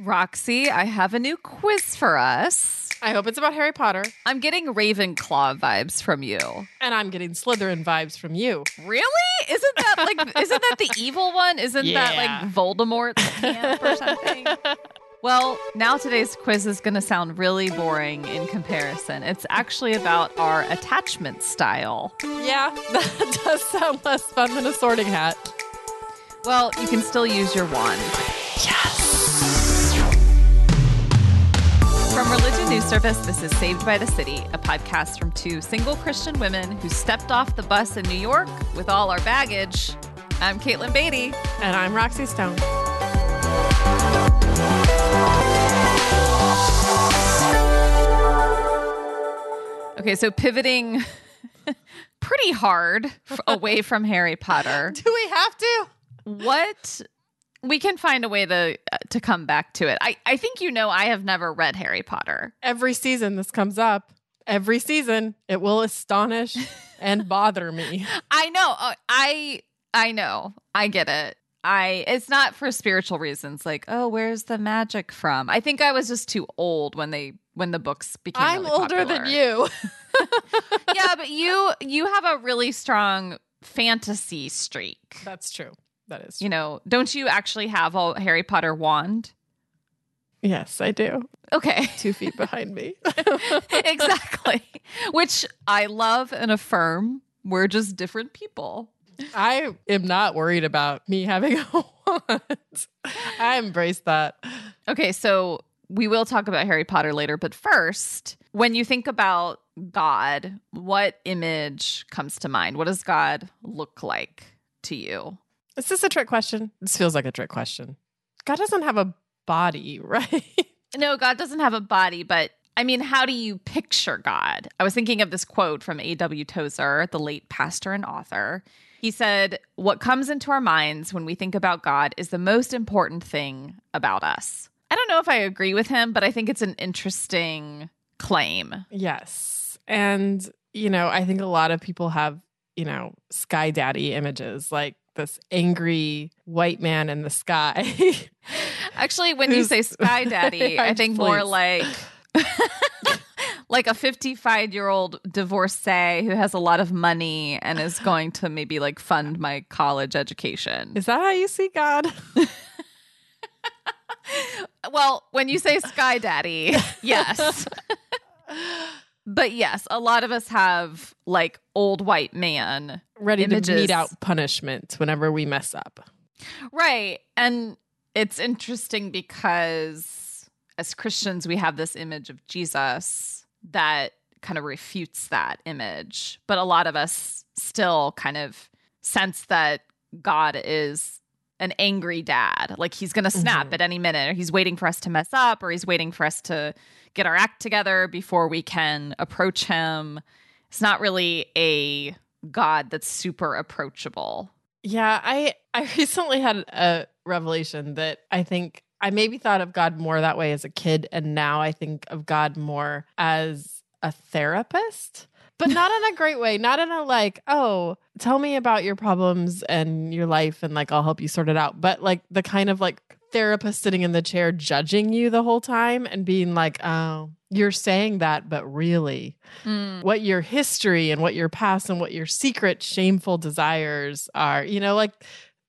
Roxy, I have a new quiz for us. I hope it's about Harry Potter. I'm getting Ravenclaw vibes from you. And I'm getting Slytherin vibes from you. Really? Isn't that like isn't that the evil one? Isn't that like Voldemort's camp or something? Well, now today's quiz is going to sound really boring in comparison. It's actually about our attachment style. Yeah, that does sound less fun than a sorting hat. Well, you can still use your wand. From Religion News Service, this is Saved by the City, a podcast from two single Christian women who stepped off the bus in New York with all our baggage. I'm Katelyn Beaty. And I'm Roxy Stone. Okay, so pivoting pretty hard away from Harry Potter. Do we have to? What we can find a way to uh, to come back to it. I I think you know I have never read Harry Potter. Every season this comes up. Every season it will astonish and bother me. I know. uh, I I know. I get it. I it's not for spiritual reasons like, oh, where's the magic from? I think I was just too old when they when the books became I'm really older than you. yeah, but you you have a really strong fantasy streak. That's true. That is. You know, don't you actually have a Harry Potter wand? Yes, I do. Okay. Two feet behind me. exactly. Which I love and affirm. We're just different people. I am not worried about me having a wand. I embrace that. Okay, so we will talk about Harry Potter later, but first, when you think about God, what image comes to mind? What does God look like to you? Is this a trick question? This feels like a trick question. God doesn't have a body, right? No, God doesn't have a body, but I mean, how do you picture God? I was thinking of this quote from A.W. Tozer, the late pastor and author. He said, What comes into our minds when we think about God is the most important thing about us. I don't know if I agree with him, but I think it's an interesting claim. yes. And, you know, I think a lot of people have, you know, sky daddy images like this angry white man in the sky. Actually, when you say sky daddy, I think more like like a 55 year old divorcee who has a lot of money and is going to maybe like fund my college education. Is that how you see God? Well, when you say sky daddy, yes. but yes, a lot of us have like old white man. Ready to Images. mete out punishment whenever we mess up. Right. And it's interesting because as Christians, we have this image of Jesus that kind of refutes that image. But a lot of us still kind of sense that God is an angry dad. Like he's going to snap Mhm. at any minute, or he's waiting for us to mess up, or he's waiting for us to get our act together before we can approach him. It's not really a God that's super approachable. Yeah, I I recently had a revelation that I think I maybe thought of God more that way as a kid and now I think of God more as a therapist. But not in a great way, not in a like, oh, tell me about your problems and your life and like I'll help you sort it out, but like the kind of like therapist sitting in the chair judging you the whole time and being like, "Oh, you're saying that, but really hmm. what your history and what your past and what your secret shameful desires are, you know, like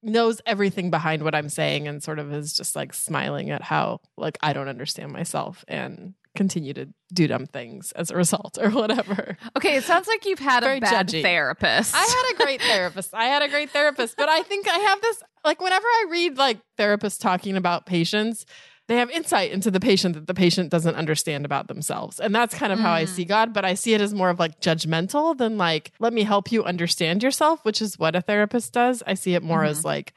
knows everything behind what I'm saying and sort of is just like smiling at how like I don't understand myself and continue to do dumb things as a result or whatever. Okay, it sounds like you've had Very a bad judgy. therapist. I had a great therapist. I had a great therapist, but I think I have this like whenever I read like therapists talking about patients, they have insight into the patient that the patient doesn't understand about themselves. And that's kind of how I Mm. see God, but I see it as more of like judgmental than like let me help you understand yourself, which is what a therapist does. I see it more as like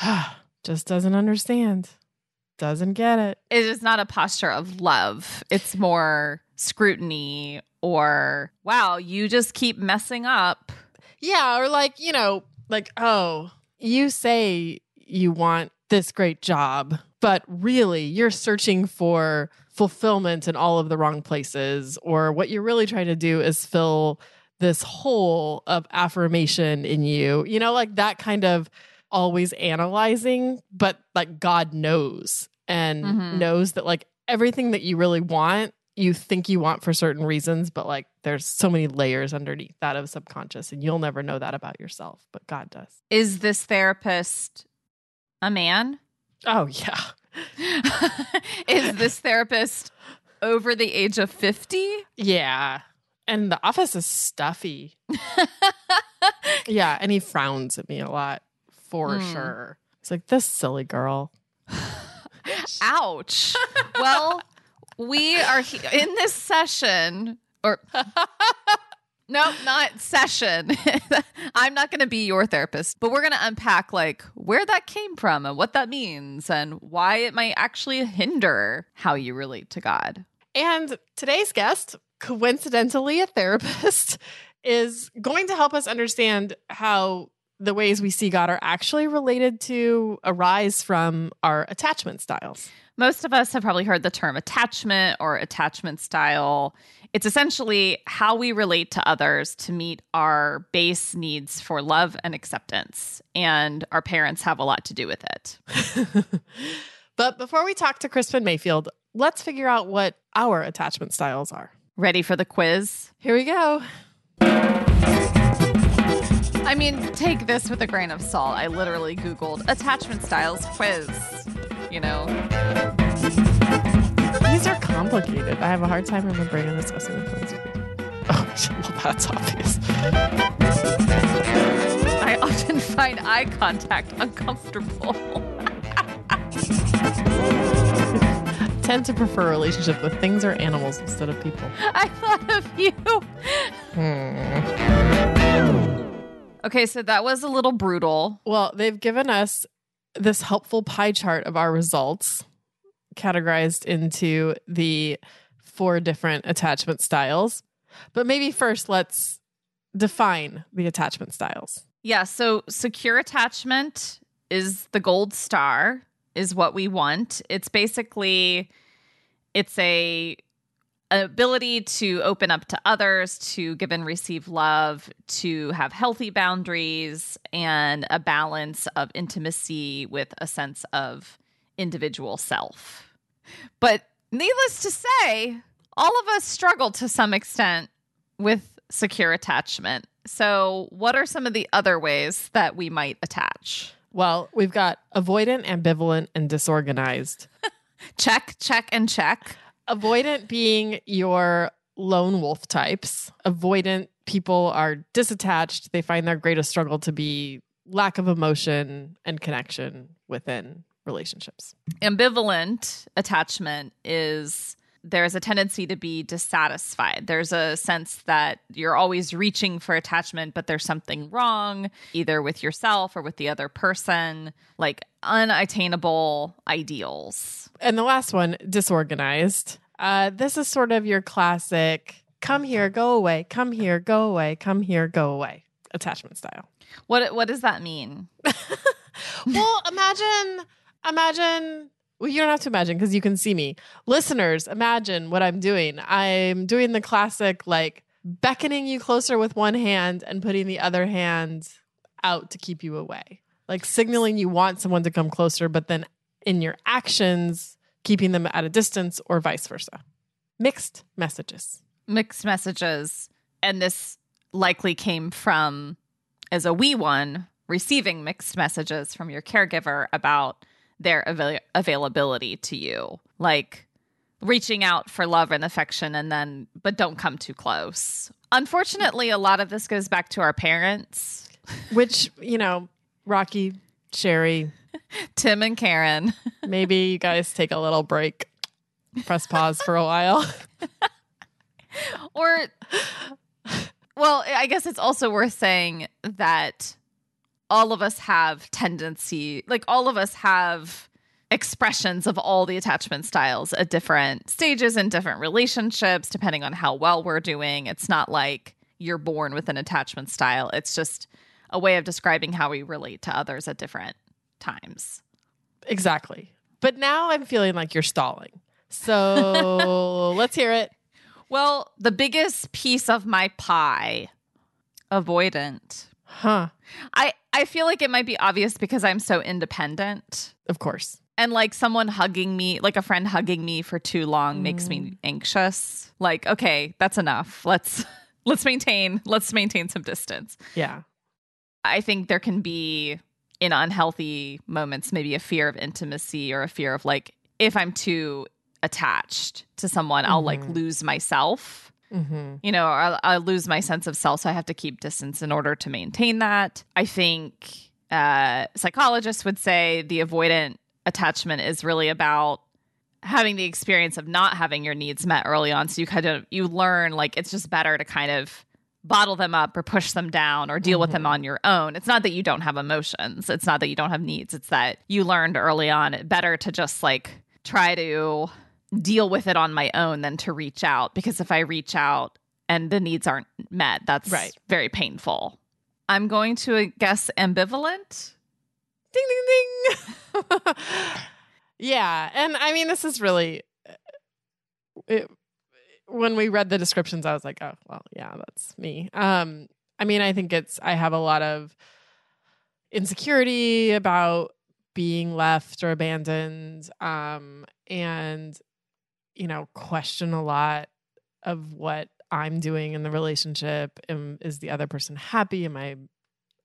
just doesn't understand. Doesn't get it. it is not a posture of love. It's more scrutiny or wow, you just keep messing up. Yeah, or like, you know, like, oh, you say you want this great job, but really you're searching for fulfillment in all of the wrong places, or what you're really trying to do is fill this hole of affirmation in you. You know, like that kind of always analyzing, but like God knows and Mhm. knows that like everything that you really want, you think you want for certain reasons, but like there's so many layers underneath that of subconscious, and you'll never know that about yourself, but God does. Is this therapist a man? Oh, yeah. Is this therapist over the age of 50? Yeah. And the office is stuffy. Yeah. And he frowns at me a lot for Hmm. sure. It's like, this silly girl. Ouch. well, we are he- in this session, or no, not session. I'm not going to be your therapist, but we're going to unpack like where that came from and what that means and why it might actually hinder how you relate to God. And today's guest, coincidentally a therapist, is going to help us understand how the ways we see God are actually related to arise from our attachment styles. Most of us have probably heard the term attachment or attachment style. It's essentially how we relate to others to meet our base needs for love and acceptance. And our parents have a lot to do with it. but before we talk to Krispin Mayfield, let's figure out what our attachment styles are. Ready for the quiz? Here we go. I mean, take this with a grain of salt. I literally Googled attachment styles quiz. You know, These are complicated. I have a hard time remembering and discussing them. Oh, well, that's obvious. I often find eye contact uncomfortable. Tend to prefer a relationship with things or animals instead of people. I thought of you. Hmm. Okay, so that was a little brutal. Well, they've given us this helpful pie chart of our results, categorized into the four different attachment styles. But maybe first, let's define the attachment styles. Yeah, so secure attachment is the gold star is what we want. It's basically it's a ability to open up to others, to give and receive love, to have healthy boundaries and a balance of intimacy with a sense of individual self. But needless to say, all of us struggle to some extent with secure attachment. So, what are some of the other ways that we might attach? Well, we've got avoidant, ambivalent, and disorganized. Check, check, and check. Avoidant being your lone wolf types. Avoidant people are disattached. They find their greatest struggle to be lack of emotion and connection within relationships. Ambivalent attachment is there's a tendency to be dissatisfied. There's a sense that you're always reaching for attachment, but there's something wrong, either with yourself or with the other person, like unattainable ideals. And the last one, disorganized. Uh, this is sort of your classic come here, go away, come here, go away, come here, go away attachment style. What what does that mean? well, imagine, imagine. Well, you don't have to imagine because you can see me. Listeners, imagine what I'm doing. I'm doing the classic, like beckoning you closer with one hand and putting the other hand out to keep you away, like signaling you want someone to come closer, but then in your actions, keeping them at a distance or vice versa. Mixed messages. Mixed messages. And this likely came from as a wee one receiving mixed messages from your caregiver about their avail- availability to you. Like reaching out for love and affection and then but don't come too close. Unfortunately a lot of this goes back to our parents. Which, you know, Rocky, Sherry, tim and karen. maybe you guys take a little break, press pause for a while. or well i guess it's also worth saying that all of us have tendency like all of us have expressions of all the attachment styles at different stages and different relationships depending on how well we're doing it's not like you're born with an attachment style it's just a way of describing how we relate to others at different times Exactly. But now I'm feeling like you're stalling. So let's hear it. well the biggest piece of my pie avoidant Huh. I I feel like it might be obvious because I'm so independent. Of course. And like someone hugging me, like a friend hugging me for too long makes me anxious. Like, okay, that's enough. Let's let's maintain let's maintain some distance. Yeah. I think there can be in unhealthy moments maybe a fear of intimacy or a fear of like if I'm too attached to someone, I'll like Mhm. lose myself. Mm-hmm. You know, I'll, I'll lose my sense of self. So I have to keep distance in order to maintain that. I think uh, psychologists would say the avoidant attachment is really about having the experience of not having your needs met early on. So you kind of you learn like it's just better to kind of bottle them up or push them down or deal with them Mhm. on your own. It's not that you don't have emotions. It's not that you don't have needs. It's that you learned early on better to just like try to deal with it on my own than to reach out because if I reach out and the needs aren't met, that's Right. very painful. I'm going to guess ambivalent. Ding ding ding. yeah, and I mean this is really it, when we read the descriptions I was like, oh, well, yeah, that's me. Um I mean, I think it's I have a lot of insecurity about being left or abandoned um and you know, question a lot of what I'm doing in the relationship. Am, is the other person happy? Am I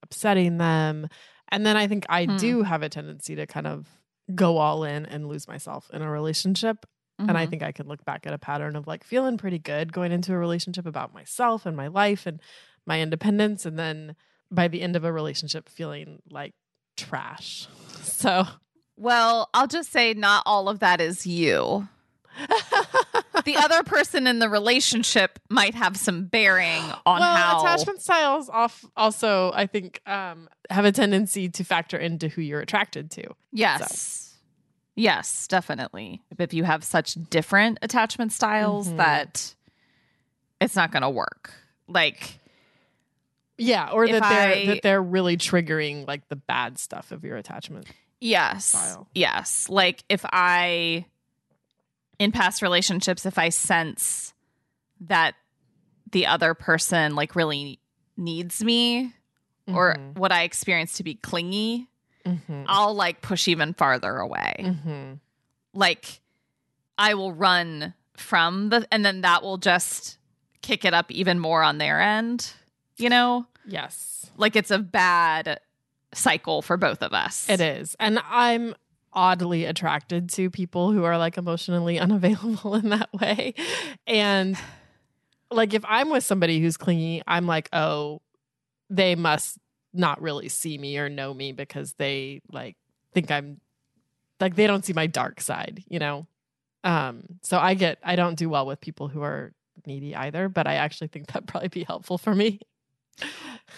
upsetting them? And then I think I Hmm. do have a tendency to kind of go all in and lose myself in a relationship. And I Mhm. think I can look back at a pattern of like feeling pretty good going into a relationship about myself and my life and my independence. And then by the end of a relationship, feeling like trash. So well, I'll just say not all of that is you. The other person in the relationship might have some bearing on well, how attachment styles off also I think um, have a tendency to factor into who you're attracted to. Yes. Yes, definitely. If you have such different attachment styles Mhm. that it's not going to work. Like, Yeah, or that they're I- that they're really triggering like the bad stuff of your attachment. yes. Style. Yes. Like if I in past relationships if I sense that the other person like really needs me or Mhm. what I experience to be clingy, Mhm. I'll like push even farther away. Mhm. like I will run from the and then that will just kick it up even more on their end, you know? Yes, Like it's a bad cycle for both of us. it is, and I'm oddly attracted to people who are like emotionally unavailable in that way, and like if I'm with somebody who's clingy, I'm like, oh, they must not really see me or know me because they like think I'm like they don't see my dark side, you know. Um, so I get I don't do well with people who are needy either, but I actually think that'd probably be helpful for me.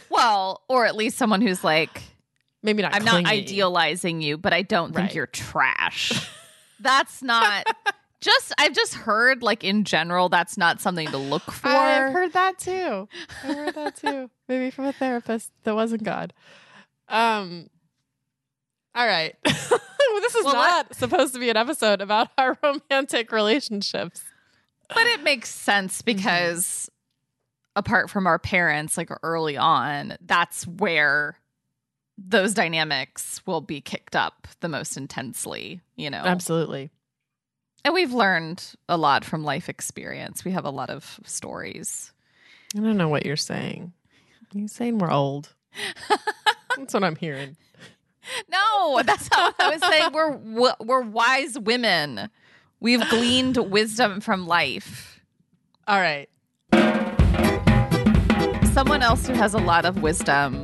Well, or at least someone who's like Maybe not. I'm not idealizing you, but I don't think Right. you're trash. that's not just I've just heard like in general that's not something to look for. I've heard that too. I heard that too. Maybe from a therapist that wasn't God. Um. All right. well, this is Well, not supposed to be an episode about our romantic relationships. But it makes sense Mm-hmm. because apart from our parents, like early on, that's where those dynamics will be kicked up the most intensely, you know. Absolutely. and we've learned a lot from life experience. We have a lot of stories. I don't know what you're saying. You're saying we're old. That's what I'm hearing. No, that's not what I was saying. We're we're wise women. We've gleaned wisdom from life. All right. Someone else who has a lot of wisdom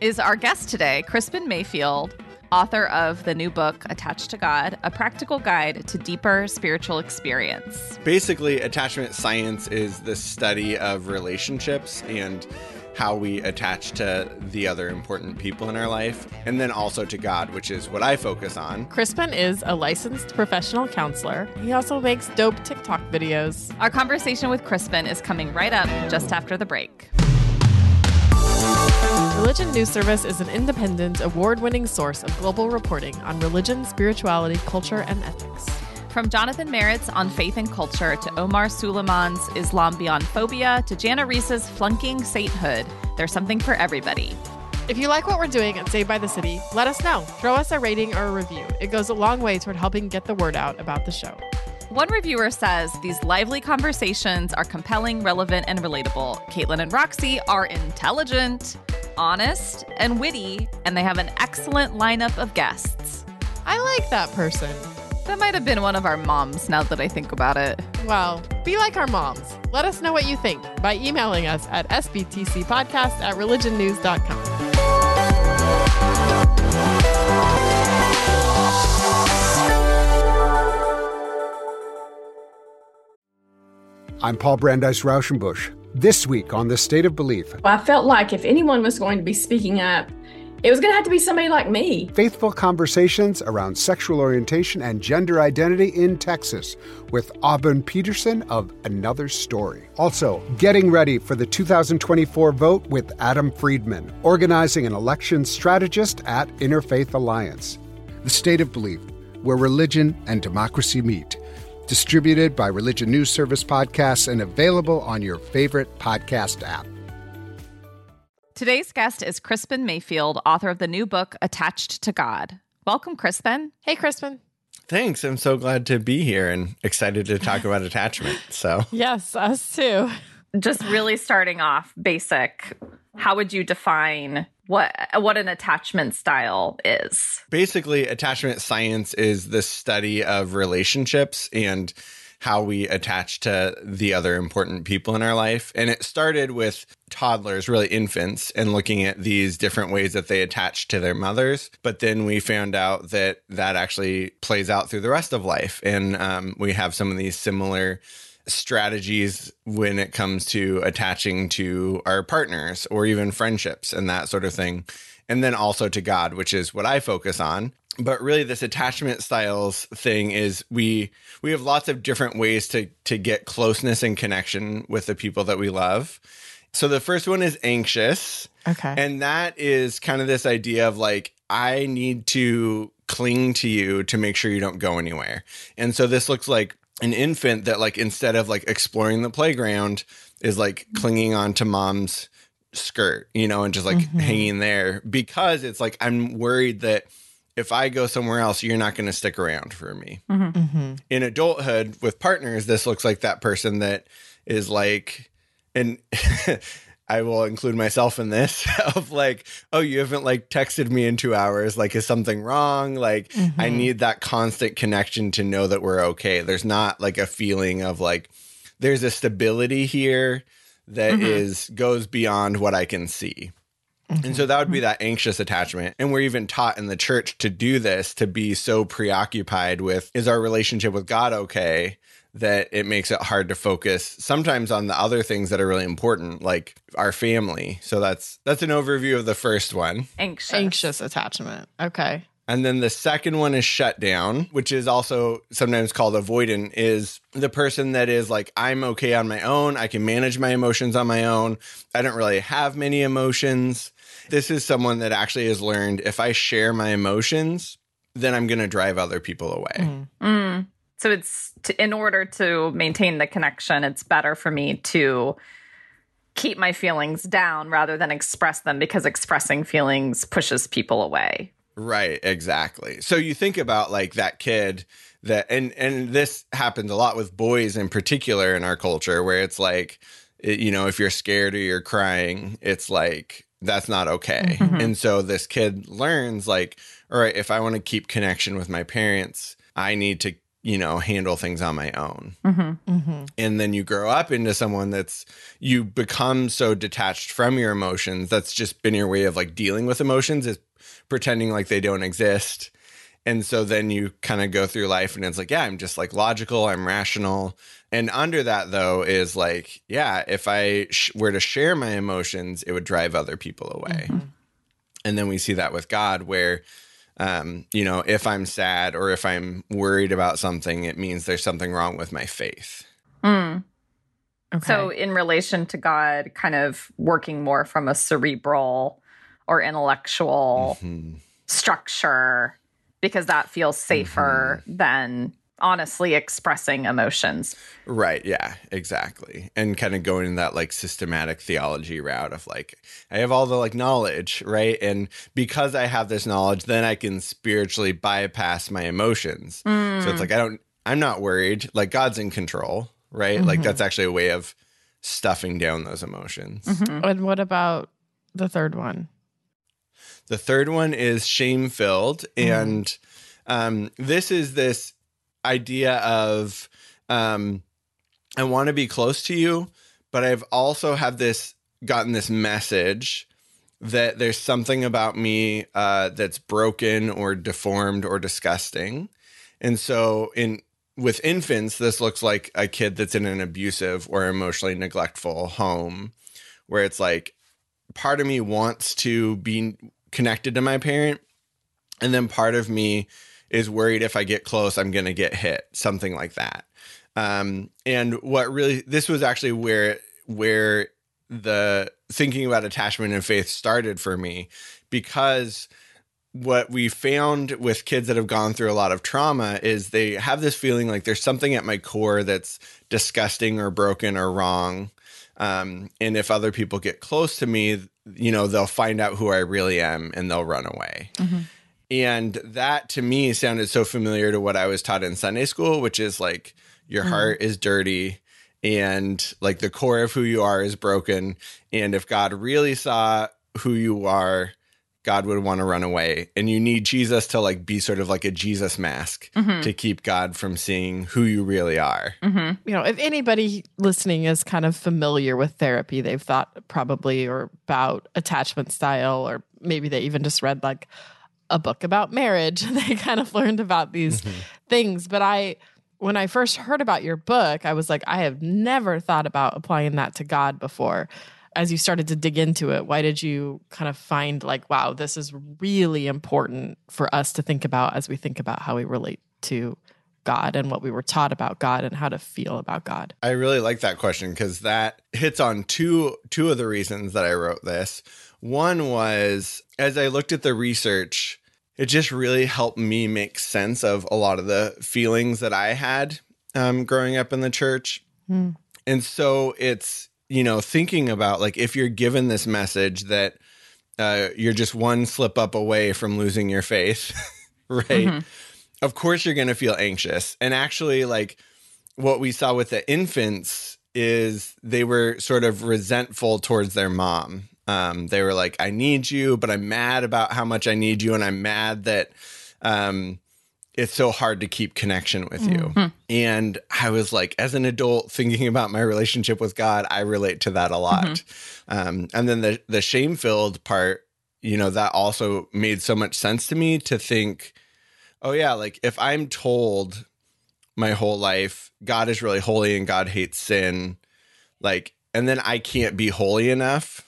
is our guest today, Krispin Mayfield, author of the new book, Attached to God A Practical Guide to Deeper Spiritual Experience. Basically, attachment science is the study of relationships and how we attach to the other important people in our life, and then also to God, which is what I focus on. Krispin is a licensed professional counselor. He also makes dope TikTok videos. Our conversation with Krispin is coming right up just after the break. Religion News Service is an independent, award winning source of global reporting on religion, spirituality, culture, and ethics. From Jonathan Merritt's On Faith and Culture to Omar Suleiman's Islam Beyond Phobia to Jana Riess's Flunking Sainthood, there's something for everybody. If you like what we're doing at Saved by the City, let us know. Throw us a rating or a review. It goes a long way toward helping get the word out about the show. One reviewer says these lively conversations are compelling, relevant, and relatable. Katelyn and Roxy are intelligent, honest, and witty, and they have an excellent lineup of guests. I like that person. That might have been one of our moms now that I think about it. Well, be like our moms. Let us know what you think by emailing us at sbtcpodcast at religionnews.com. I'm Paul Brandeis Rauschenbusch. This week on The State of Belief, I felt like if anyone was going to be speaking up, it was going to have to be somebody like me. faithful conversations around sexual orientation and gender identity in Texas with Auburn Peterson of Another Story. Also, getting ready for the 2024 vote with Adam Friedman, organizing an election strategist at Interfaith Alliance. The State of Belief, where religion and democracy meet. Distributed by Religion News Service Podcasts and available on your favorite podcast app. Today's guest is Krispin Mayfield, author of the new book, Attached to God. Welcome, Krispin. Hey, Krispin. Thanks. I'm so glad to be here and excited to talk about attachment. So, Yes, us too. Just really starting off basic. How would you define what what an attachment style is? basically, attachment science is the study of relationships and how we attach to the other important people in our life. And it started with toddlers, really infants, and looking at these different ways that they attach to their mothers. But then we found out that that actually plays out through the rest of life. And um, we have some of these similar strategies when it comes to attaching to our partners or even friendships and that sort of thing. And then also to God, which is what I focus on. But really this attachment styles thing is we we have lots of different ways to to get closeness and connection with the people that we love. So the first one is anxious. Okay. And that is kind of this idea of like, I need to cling to you to make sure you don't go anywhere. And so this looks like an infant that, like, instead of like exploring the playground, is like mm-hmm. clinging on to mom's skirt, you know, and just like mm-hmm. hanging there because it's like, I'm worried that if I go somewhere else, you're not going to stick around for me. Mm-hmm. mm-hmm. In adulthood with partners, this looks like that person that is like, and I will include myself in this of like, oh, you haven't like texted me in two hours. Like, is something wrong? Like, I Mhm. need that constant connection to know that we're okay. There's not like a feeling of like, there's a stability here that is Mhm. goes beyond what I can see. And so that would be that anxious attachment. And we're even taught in the church to do this, to be so preoccupied with is our relationship with God okay? That it makes it hard to focus sometimes on the other things that are really important, like our family. So that's that's an overview of the first one. Anxious. Anxious attachment. Okay. And then the second one is shutdown, which is also sometimes called avoidant, is the person that is like, I'm okay on my own. I can manage my emotions on my own. I don't really have many emotions. This is someone that actually has learned if I share my emotions, then I'm going to drive other people away. Mm. Mm. So it's to, in order to maintain the connection, it's better for me to keep my feelings down rather than express them because expressing feelings pushes people away. Right, exactly. So you think about like that kid that and and this happens a lot with boys in particular in our culture where it's like it, you know, if you're scared or you're crying, it's like that's not okay. Mhm. And so this kid learns like all right, if I want to keep connection with my parents, I need to, you know, handle things on my own Mm-hmm. Mm-hmm. and then you grow up into someone that's you become so detached from your emotions that's just been your way of like dealing with emotions is pretending like they don't exist and so then you kind of go through life and it's like yeah i'm just like logical i'm rational and under that though is like yeah if i sh- were to share my emotions it would drive other people away Mm-hmm. and then we see that with god where um, you know if i'm sad or if i'm worried about something it means there's something wrong with my faith Mm. Okay. So, in relation to God, kind of working more from a cerebral or intellectual Mhm. structure because that feels safer than honestly expressing emotions. Right. Yeah, exactly. And kind of going in that like systematic theology route of like, I have all the like knowledge, right? And because I have this knowledge, then I can spiritually bypass my emotions. So it's like, I don't, I'm not worried. Like, God's in control, right? Like, mm-hmm. that's actually a way of stuffing down those emotions. Mm-hmm. And what about the third one? The third one is shame filled. Mm-hmm. And um, this is this idea of um, I want to be close to you, but I've also have this gotten this message that there's something about me uh, that's broken or deformed or disgusting. And so in with infants, this looks like a kid that's in an abusive or emotionally neglectful home where it's like part of me wants to be connected to my parent and then part of me is worried if I get close, I'm going to get hit, something like that. Um, and what really, this was actually where where the thinking about attachment and faith started for me, because what we found with kids that have gone through a lot of trauma is they have this feeling like there's something at my core that's disgusting or broken or wrong. Um, and if other people get close to me, you know, they'll find out who I really am and they'll run away. And that to me sounded so familiar to what I was taught in Sunday school, which is like your mm-hmm. heart is dirty and like the core of who you are is broken. And if God really saw who you are, God would want to run away. And you need Jesus to like be sort of like a Jesus mask mm-hmm. to keep God from seeing who you really are. Mm-hmm. you know, if anybody listening is kind of familiar with therapy, they've thought probably or about attachment style, or maybe they even just read like a book about marriage. they kind of learned about these mm-hmm. things. But I, when I first heard about your book, I was like, I have never thought about applying that to God before. As you started to dig into it, why did you kind of find like, wow, this is really important for us to think about as we think about how we relate to God and what we were taught about God and how to feel about God? I really like that question because that hits on two two of the reasons that I wrote this. One was as I looked at the research, it just really helped me make sense of a lot of the feelings that I had um, growing up in the church. And so it's you know thinking about like if you're given this message that uh, you're just one slip up away from losing your faith, right? Of course you're going to feel anxious. And actually, like what we saw with the infants is they were sort of resentful towards their mom. Um, they were like, "I need you, but I'm mad about how much I need you, and I'm mad that." Um, it's so hard to keep connection with you. And I was like, as an adult thinking about my relationship with God, I relate to that a lot. Um, and then the the shame filled part, you know, that also made so much sense to me to think, oh yeah, like if I'm told my whole life God is really holy and God hates sin, like, and then I can't be holy enough,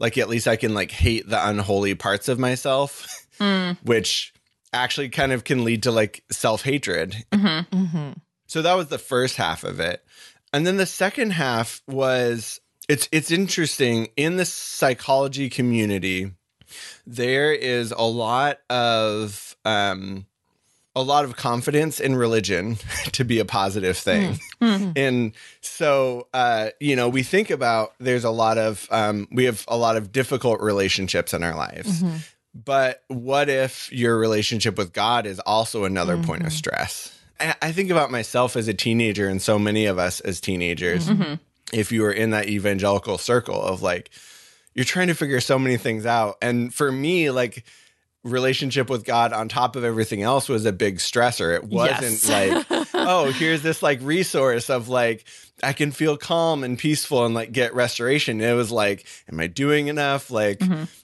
like at least I can like hate the unholy parts of myself, which actually kind of can lead to like self hatred. Mm-hmm. So that was the first half of it. And then the second half was it's it's interesting in the psychology community there is a lot of um a lot of confidence in religion to be a positive thing. Hmm. Hmm. Hmm. And so uh you know, we think about there's a lot of um we have a lot of difficult relationships in our lives. Mm-hmm. But what if your relationship with God is also another point of mm-hmm. stress? I I think about myself as a teenager and so many of us as teenagers. Mm-hmm. If you were in that evangelical circle of like, you're trying to figure so many things out. And for me, like, relationship with God on top of everything else was a big stressor. It wasn't Yes. like, oh, here's this like resource of like, I can feel calm and peaceful and like get restoration. It was like, am I doing enough? Like,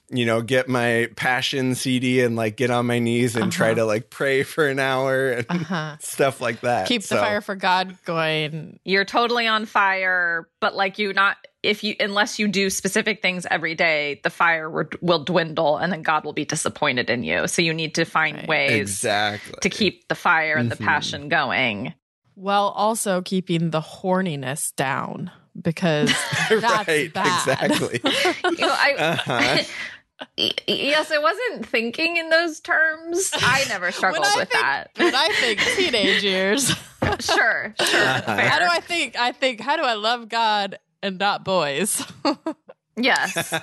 you know, get my passion CD and like get on my knees and try to like pray for an hour and Uh-huh. stuff like that. Keep the fire for God going. You're totally on fire, but like you not if you unless you do specific things every day, the fire will, will dwindle and then God will be disappointed in you. So you need to find Right. ways Exactly. to keep the fire and the Mhm. passion going. While also keeping the horniness down because that's right. bad. Exactly. You know, I Uh-huh. Yes, I wasn't thinking in those terms. I never struggled I with think- that. When I think teenage years, Sure, sure. how do I think? I think, how do I love God and not boys? Yes.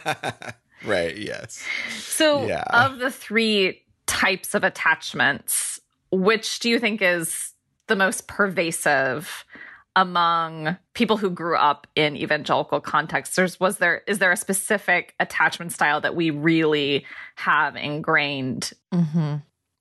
right. Yes. So, Yeah. of the three types of attachments, which do you think is the most pervasive among people who grew up in evangelical contexts? There's, was there is there a specific attachment style that we really have ingrained? mm-hmm.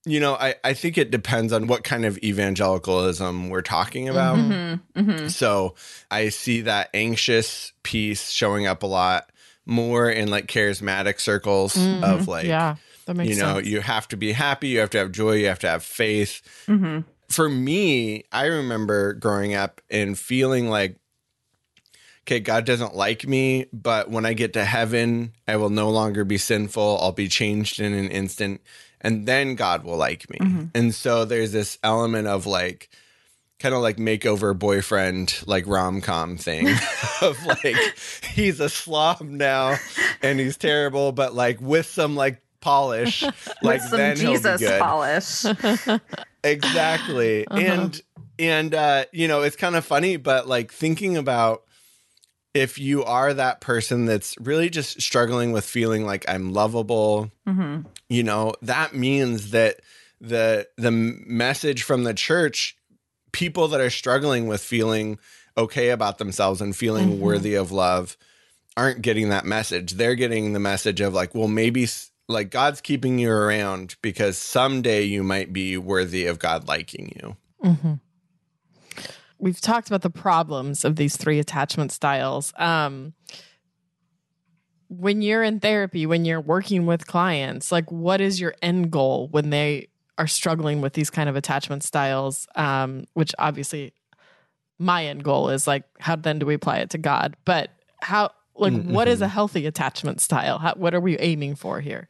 You know, I, I think it depends on what kind of evangelicalism we're talking about. Mhm. Mm-hmm, mm-hmm. So I see that anxious piece showing up a lot more in like charismatic circles of like, Mm-hmm. yeah, that makes you know, sense. you have to be happy, you have to have joy, you have to have faith. Mm-hmm. For me, I remember growing up and feeling like, okay, God doesn't like me, but when I get to heaven, I will no longer be sinful. I'll be changed in an instant, and then God will like me. Mm-hmm. And so there's this element of like, kind of like makeover boyfriend, like rom com thing of like, he's a slob now and he's terrible, but like with some like polish, like some then Jesus he'll be good polish. exactly Uh-huh. and and uh you know it's kind of funny but like thinking about if you are that person that's really just struggling with feeling like i'm lovable hmm you know that means that the the message from the church people that are struggling with feeling okay about themselves and feeling Mhm. worthy of love aren't getting that message they're getting the message of like well maybe like god's keeping you around because someday you might be worthy of god liking you hmm We've talked about the problems of these three attachment styles. Um, when you're in therapy, when you're working with clients, like what is your end goal when they are struggling with these kind of attachment styles? Um, which obviously, my end goal is like, how then do we apply it to God? But how, like, what is a healthy attachment style? How, what are we aiming for here?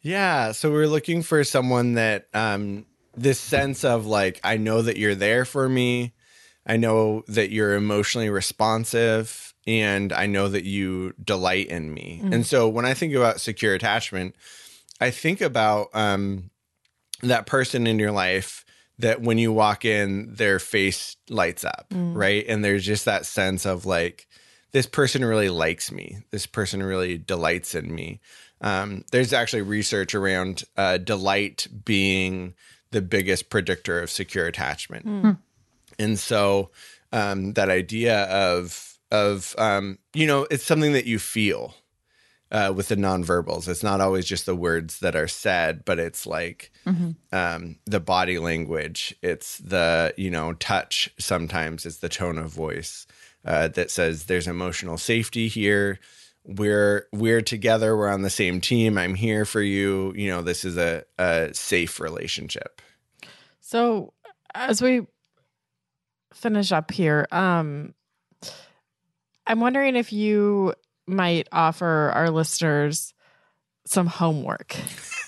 Yeah, so we're looking for someone that um this sense of like I know that you're there for me. I know that you're emotionally responsive and I know that you delight in me. And so when I think about secure attachment, I think about um that person in your life that when you walk in their face lights up, right? And there's just that sense of like this person really likes me. This person really delights in me. Um, there's actually research around uh, delight being the biggest predictor of secure attachment. And so um, that idea of of um, you know it's something that you feel uh, with the nonverbals. It's not always just the words that are said, but it's like um, the body language. It's the you know touch. Sometimes it's the tone of voice uh, that says there's emotional safety here. We're we're together. We're on the same team. I'm here for you. You know this is a, a safe relationship. So as we finish up here, um, I'm wondering if you might offer our listeners some homework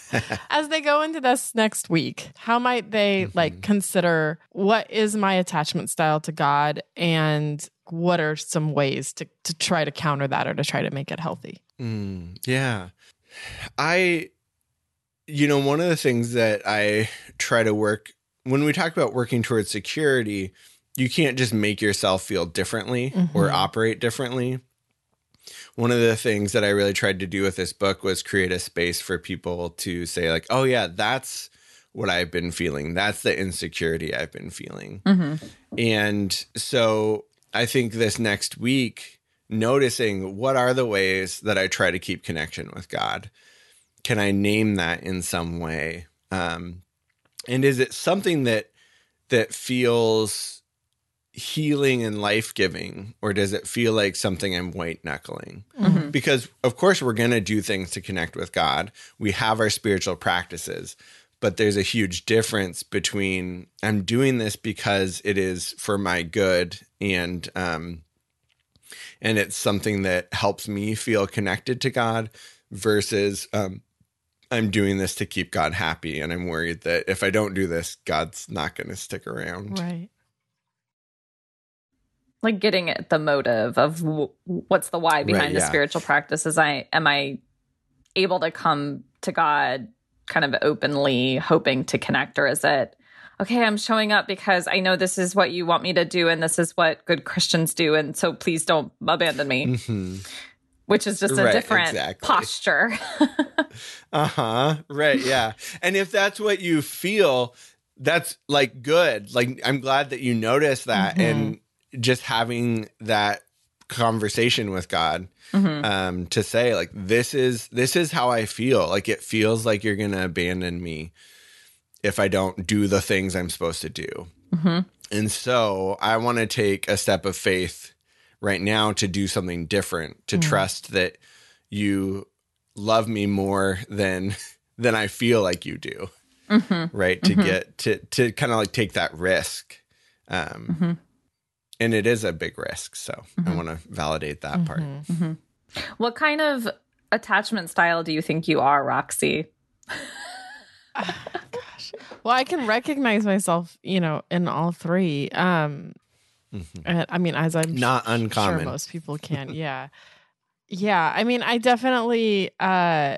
as they go into this next week. How might they like consider what is my attachment style to God and what are some ways to, to try to counter that or to try to make it healthy? Mm, yeah. I, you know, one of the things that I try to work when we talk about working towards security, you can't just make yourself feel differently or Mhm. operate differently. One of the things that I really tried to do with this book was create a space for people to say, like, oh, yeah, that's what I've been feeling. That's the insecurity I've been feeling. Mm-hmm. And so I think this next week, noticing what are the ways that I try to keep connection with God? Can I name that in some way? Um, and is it something that that feels healing and life giving, or does it feel like something I'm white knuckling? Mm-hmm. Because of course we're going to do things to connect with God. We have our spiritual practices, but there's a huge difference between I'm doing this because it is for my good and um and it's something that helps me feel connected to God versus um I'm doing this to keep God happy and I'm worried that if I don't do this God's not going to stick around. Right. Like getting at the motive of w- what's the why behind the yeah. spiritual practices i am i able to come to God kind of openly hoping to connect or is it okay, I'm showing up because I know this is what you want me to do and this is what good Christians do and so please don't abandon me. Mm-hmm. Which is just a Right, different exactly. posture. Uh huh. Right. Yeah. and if that's what you feel, that's like good. Like, I'm glad that you noticed that and just having that conversation with God Mhm. um, to say, like, this is this is how I feel. Like, it feels like you're going to abandon me if I don't do the things I'm supposed to do. Mhm. And so I want to take a step of faith right now to do something different, to trust that you love me more than than I feel like you do. Mhm. Right? To get to to kind of like take that risk. Um Mhm. And it is a big risk, so I want to validate that part. What kind of attachment style do you think you are, Roxy? Gosh. Well, I can recognize myself, you know, in all three. Um, and, I mean, as I'm Not sure uncommon. most people can. Yeah. yeah. I mean, I definitely, uh,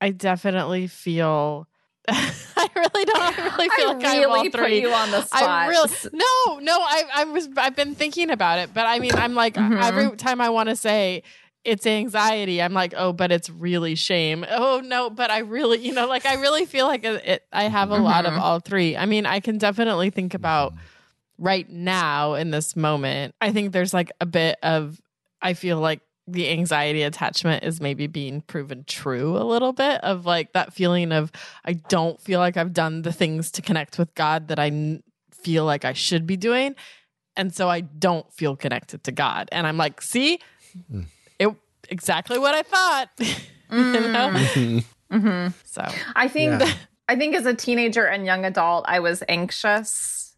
I definitely feel, I really don't I really feel I like I have all really put three. you on the spot. I really no, no. I I was I've been thinking about it, but I mean, I'm like Mhm. every time I want to say it's anxiety, I'm like, oh, but it's really shame. Oh no, but I really, you know, like I really feel like it. it I have a lot of Mhm. all three. I mean, I can definitely think about right now in this moment. I think there's like a bit of I feel like the anxiety attachment is maybe being proven true a little bit of like that feeling of I don't feel like I've done the things to connect with God that I n- feel like I should be doing. And so I don't feel connected to God. And I'm like, see, it exactly what I thought. you know? hmm So I think Yeah. I think as a teenager and young adult, I was anxious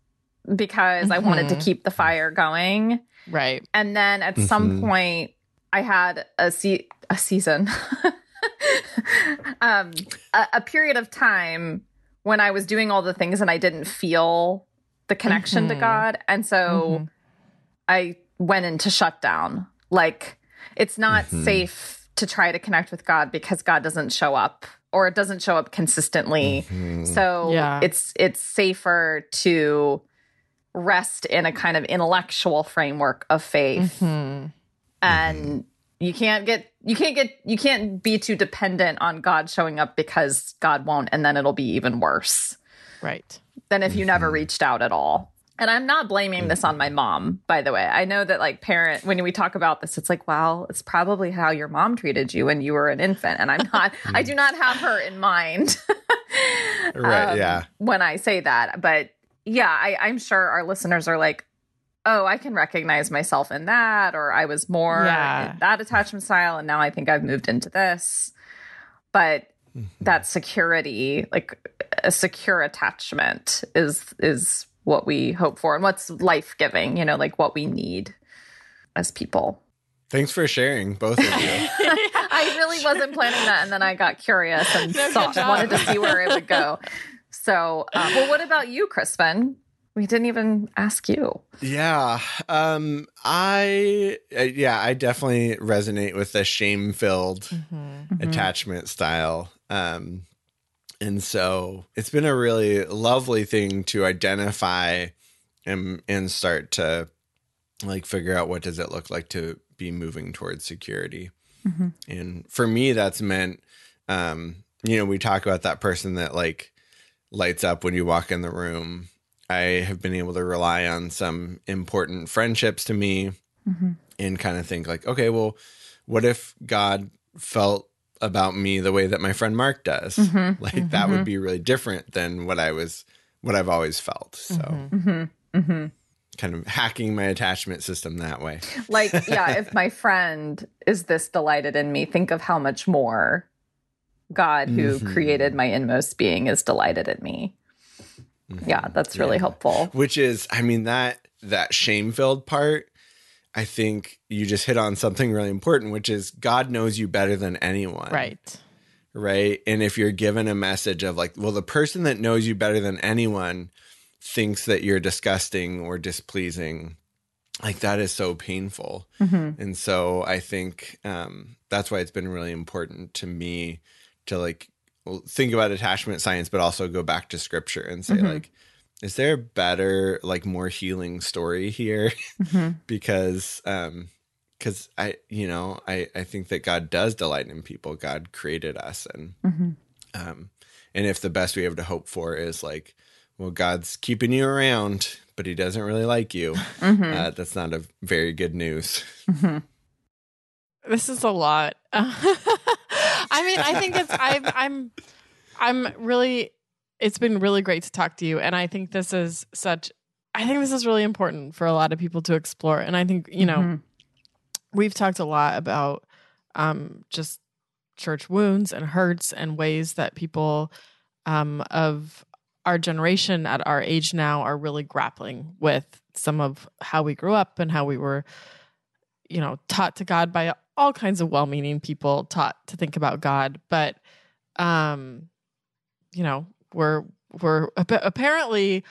because I wanted to Mhm. keep the fire going. right. And then at some Mhm. point, I had a se- a season, um, a, a period of time when I was doing all the things and I didn't feel the connection to Mhm. God, and so Mhm. I went into shutdown. Like it's not Mhm. safe to try to connect with God because God doesn't show up or it doesn't show up consistently. Mhm. So Yeah. it's it's safer to rest in a kind of intellectual framework of faith Mhm. And mm-hmm. you can't get you can't get you can't be too dependent on God showing up because God won't and then it'll be even worse Right. than if you never mm-hmm. reached out at all. And I'm not blaming this on mm-hmm. my mom, by the way. I know that like parent when we talk about this, it's like, well, it's probably how your mom treated you when you were an infant. And I'm not I do not have her in mind. Right, um, yeah. When I say that. But yeah, I, I'm sure our listeners are like, oh, I can recognize myself in that, or I was more Yeah. in that attachment style, and now I think I've moved into this. But that security, like a secure attachment, is is what we hope for, and what's life giving. You know, like what we need as people. Thanks for sharing, both of you. I really wasn't planning that, and then I got curious and No, good saw, wanted to see where it would go. So, uh, well, what about you, Krispin? We didn't even ask you. Yeah. Um I uh, yeah, I definitely resonate with the shame-filled Mhm. attachment style. Um and so it's been a really lovely thing to identify and and start to like figure out what does it look like to be moving towards security. Mhm. And for me that's meant um you know, we talk about that person that like lights up when you walk in the room. I have been able to rely on some important friendships to me Mhm. and kind of think like, okay, well, what if God felt about me the way that my friend Mark does? Mhm. Like that Mhm. would be really different than what I was what I've always felt. So Mhm. Mm-hmm. Mm-hmm. kind of hacking my attachment system that way. Like, yeah, if my friend is this delighted in me, think of how much more God, who created my inmost being, is delighted in me. Yeah, that's really Yeah. helpful. Which is, I mean, that that shame filled part, I think you just hit on something really important, which is God knows you better than anyone. Right. right? And if you're given a message of like, well, the person that knows you better than anyone thinks that you're disgusting or displeasing, like that is so painful. Mhm. And so I think um, that's why it's been really important to me to like think about attachment science, but also go back to scripture and say, Mhm. like, is there a better, like, more healing story here? Mhm. because, um, because I, you know, I, I think that God does delight in people. God created us, and Mhm. um, and if the best we have to hope for is like, well, God's keeping you around, but He doesn't really like you, Mhm. uh, that's not a very good news. Mhm. This is a lot. I mean, I think it's I'm I'm I'm really it's been really great to talk to you and I think this is such I think this is really important for a lot of people to explore and I think, you know, Mhm. we've talked a lot about um just church wounds and hurts and ways that people um of our generation at our age now are really grappling with some of how we grew up and how we were you know taught to god by all kinds of well-meaning people taught to think about god but um you know we're we're apparently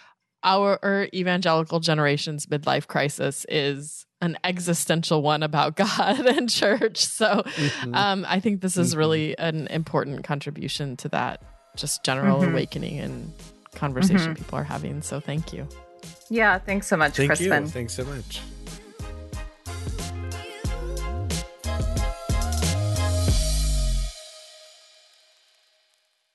our, our evangelical generation's midlife crisis is an existential one about god and church so Mm-hmm. um i think this is Mhm. really an important contribution to that just general Mhm. awakening and conversation Mhm. people are having so thank you Yeah, thanks so much, Thank Krispin. you. Thanks so much.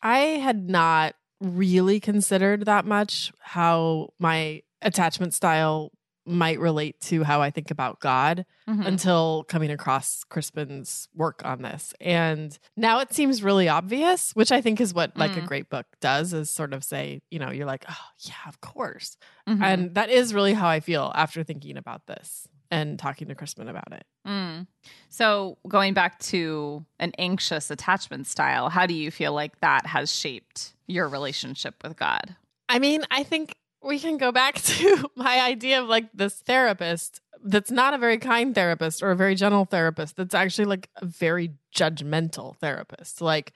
I had not really considered that much how my attachment style might relate to how I think about God Mhm. until coming across Krispin's work on this. And now it seems really obvious, which I think is what like a Mm. great book does is sort of say, you know, you're like, "Oh, yeah, of course." Mhm. And that is really how I feel after thinking about this and talking to Krispin about it. Mm. So, going back to an anxious attachment style, how do you feel like that has shaped your relationship with God? I mean, I think we can go back to my idea of like this therapist that's not a very kind therapist or a very gentle therapist. That's actually like a very judgmental therapist. Like,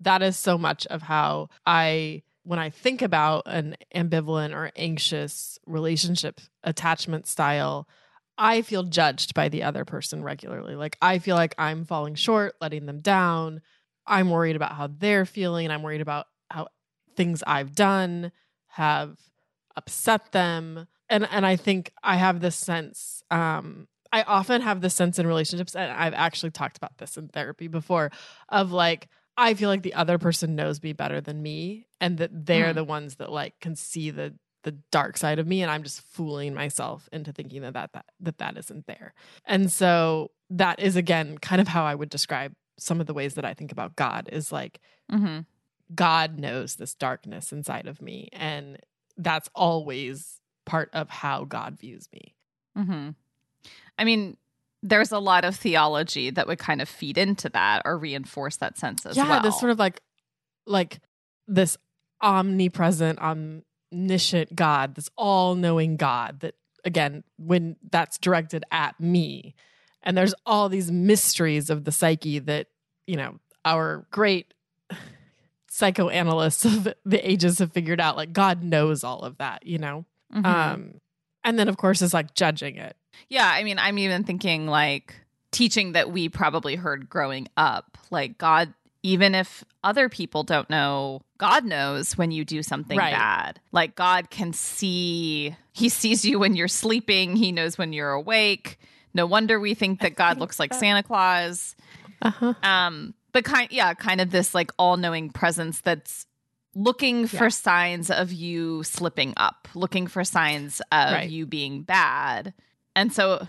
that is so much of how I, when I think about an ambivalent or anxious relationship attachment style, I feel judged by the other person regularly. Like, I feel like I'm falling short, letting them down. I'm worried about how they're feeling. I'm worried about how things I've done have upset them. And and I think I have this sense um I often have this sense in relationships and I've actually talked about this in therapy before of like I feel like the other person knows me better than me and that they're Mm. the ones that like can see the the dark side of me and I'm just fooling myself into thinking that that that that, that isn't there. And so that is again kind of how I would describe some of the ways that I think about God is like Mm-hmm. God knows this darkness inside of me. And that's always part of how God views me. Mm-hmm. I mean, there's a lot of theology that would kind of feed into that or reinforce that sense as yeah, well. this sort of like like this omnipresent, omniscient God, this all-knowing God that again, when that's directed at me. And there's all these mysteries of the psyche that, you know, our great psychoanalysts of the ages have figured out like God knows all of that, you know. Mhm. Um and then of course is like judging it. Yeah, I mean, I'm even thinking like teaching that we probably heard growing up. Like, God, even if other people don't know, God knows when you do something Right. bad. Like, God can see, He sees you when you're sleeping, He knows when you're awake. No wonder we think that God looks like Santa Claus. Uh-huh. Um, but kind, yeah, kind of this like all knowing presence that's looking for signs of you slipping up, looking for signs of Right. you being bad. And so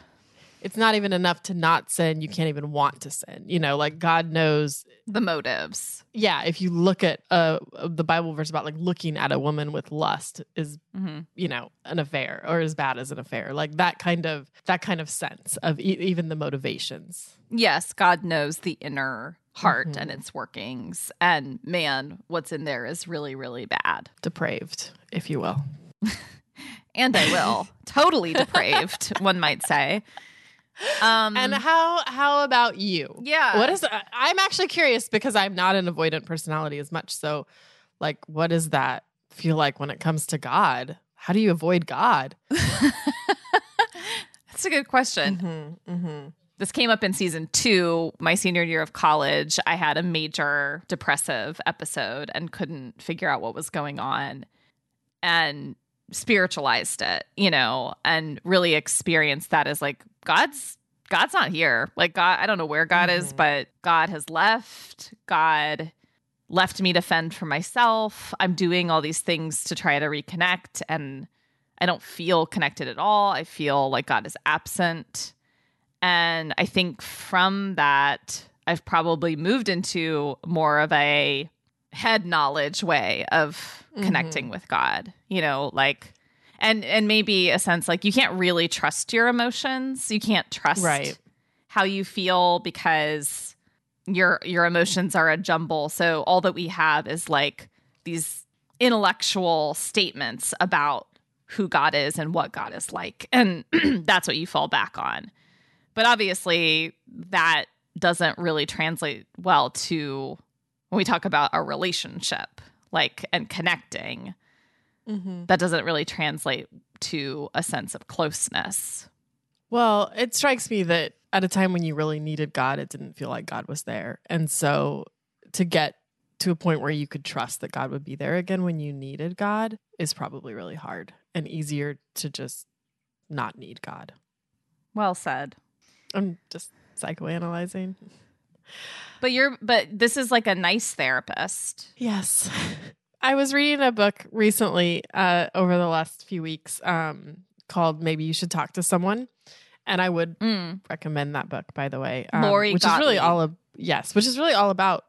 It's not even enough to not sin. You can't even want to sin. You know, like God knows. the motives. Yeah, if you look at uh the Bible verse about like looking at a woman with lust is, hmm you know, an affair or as bad as an affair. Like that kind of that kind of sense of e- even the motivations. Yes, God knows the inner heart Mhm. and its workings. And man, what's in there is really, really bad. Depraved, if you will. And I will. totally depraved, one might say. Um And how how about you? yeah. What is I'm actually curious because I'm not an avoidant personality as much. So like what does that feel like when it comes to God? How do you avoid God? That's a good question. Mm-hmm, mm-hmm. this came up in season two, my senior year of college. I had a major depressive episode and couldn't figure out what was going on and spiritualized it, you know, and really experienced that as like God's God's not here. Like God, I don't know where God is, Mhm. but God has left. God left me to fend for myself. I'm doing all these things to try to reconnect and I don't feel connected at all. I feel like God is absent. And I think from that, I've probably moved into more of a head knowledge way of connecting with God. You know, like and and maybe a sense like you can't really trust your emotions. You can't trust Right. how you feel because your your emotions are a jumble. So all that we have is like these intellectual statements about who God is and what God is like. And that's what you fall back on. But obviously that doesn't really translate well to when we talk about a relationship, like and connecting. Mm-hmm. That doesn't really translate to a sense of closeness. Well, it strikes me that at a time when you really needed God, it didn't feel like God was there. And so to get to a point where you could trust that God would be there again when you needed God is probably really hard and easier to just not need God. Well said. I'm just psychoanalyzing. But you're but this is like a nice therapist. Yes. I was reading a book recently uh, over the last few weeks um, called Maybe You Should Talk to Someone. And I would Mm. recommend that book, by the way. um, Lori which is really all of yes, which is really all about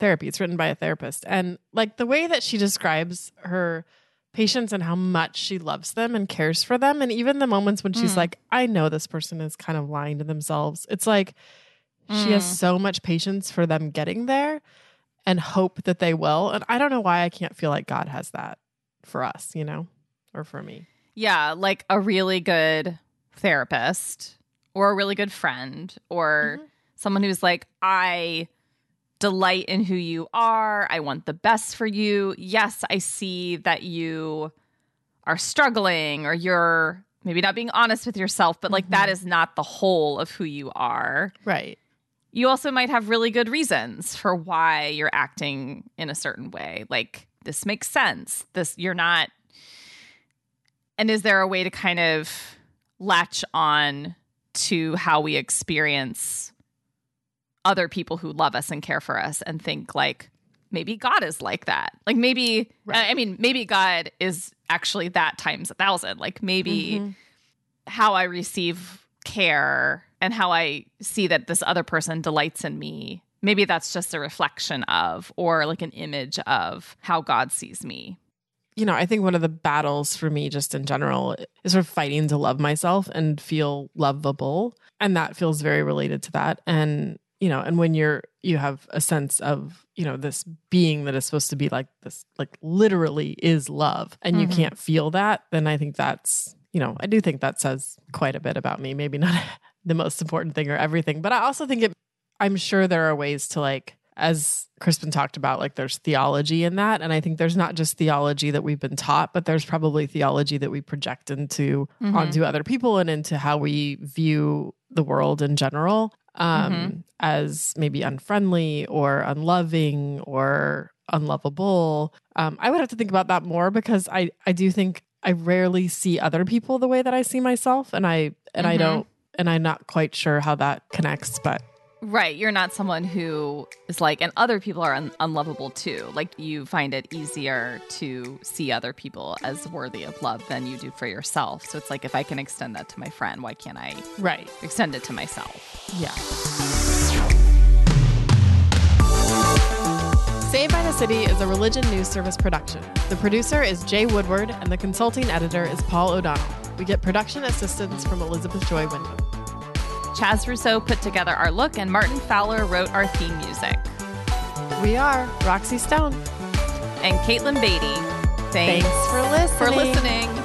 therapy. It's written by a therapist, and like the way that she describes her patients and how much she loves them and cares for them, and even the moments when she's Mm. like, "I know this person is kind of lying to themselves." It's like she has Mm. so much patience for them getting there, and hope that they will. And I don't know why I can't feel like God has that for us, you know, or for me. Yeah, like a really good therapist or a really good friend or Mhm. someone who's like, I delight in who you are. I want the best for you. Yes, I see that you are struggling or you're maybe not being honest with yourself, but like that Mhm. is not the whole of who you are. Right. You also might have really good reasons for why you're acting in a certain way. Like this makes sense. This you're not and is there a way to kind of latch on to how we experience other people who love us and care for us and think like maybe God is like that. Like maybe Right. I mean maybe God is actually that times a thousand. Like maybe Mhm. how I receive care and how I see that this other person delights in me. Maybe that's just a reflection of or like an image of how God sees me. you know, I think one of the battles for me just in general is sort of fighting to love myself and feel lovable. And that feels very related to that. And, you know, and when you're, you have a sense of, you know, this being that is supposed to be like this, like literally is love, and you Mhm. can't feel that, then I think that's, you know, I do think that says quite a bit about me. Maybe not the most important thing or everything, but I also think it, I'm sure there are ways to like, as Krispin talked about, like there's theology in that. And I think there's not just theology that we've been taught, but there's probably theology that we project into Mhm. onto other people and into how we view the world in general um, Mhm. as maybe unfriendly or unloving or unlovable. Um, I would have to think about that more because I, I do think I rarely see other people the way that I see myself. And I, and I Mhm. don't, and I'm not quite sure how that connects, but Right. You're not someone who is like, and other people are un- unlovable too. Like you find it easier to see other people as worthy of love than you do for yourself. So it's like, if I can extend that to my friend, why can't I right. extend it to myself? Yeah. Saved by the City is a religion news service production. The producer is Jay Woodward, and the consulting editor is Paul O'Donnell. We get production assistance from Elizabeth Joy Wyndham. Chaz Rousseau put together our look, and Martin Fowler wrote our theme music. We are Roxy Stone. And Katelyn Beaty. Thanks, Thanks for listening. for listening.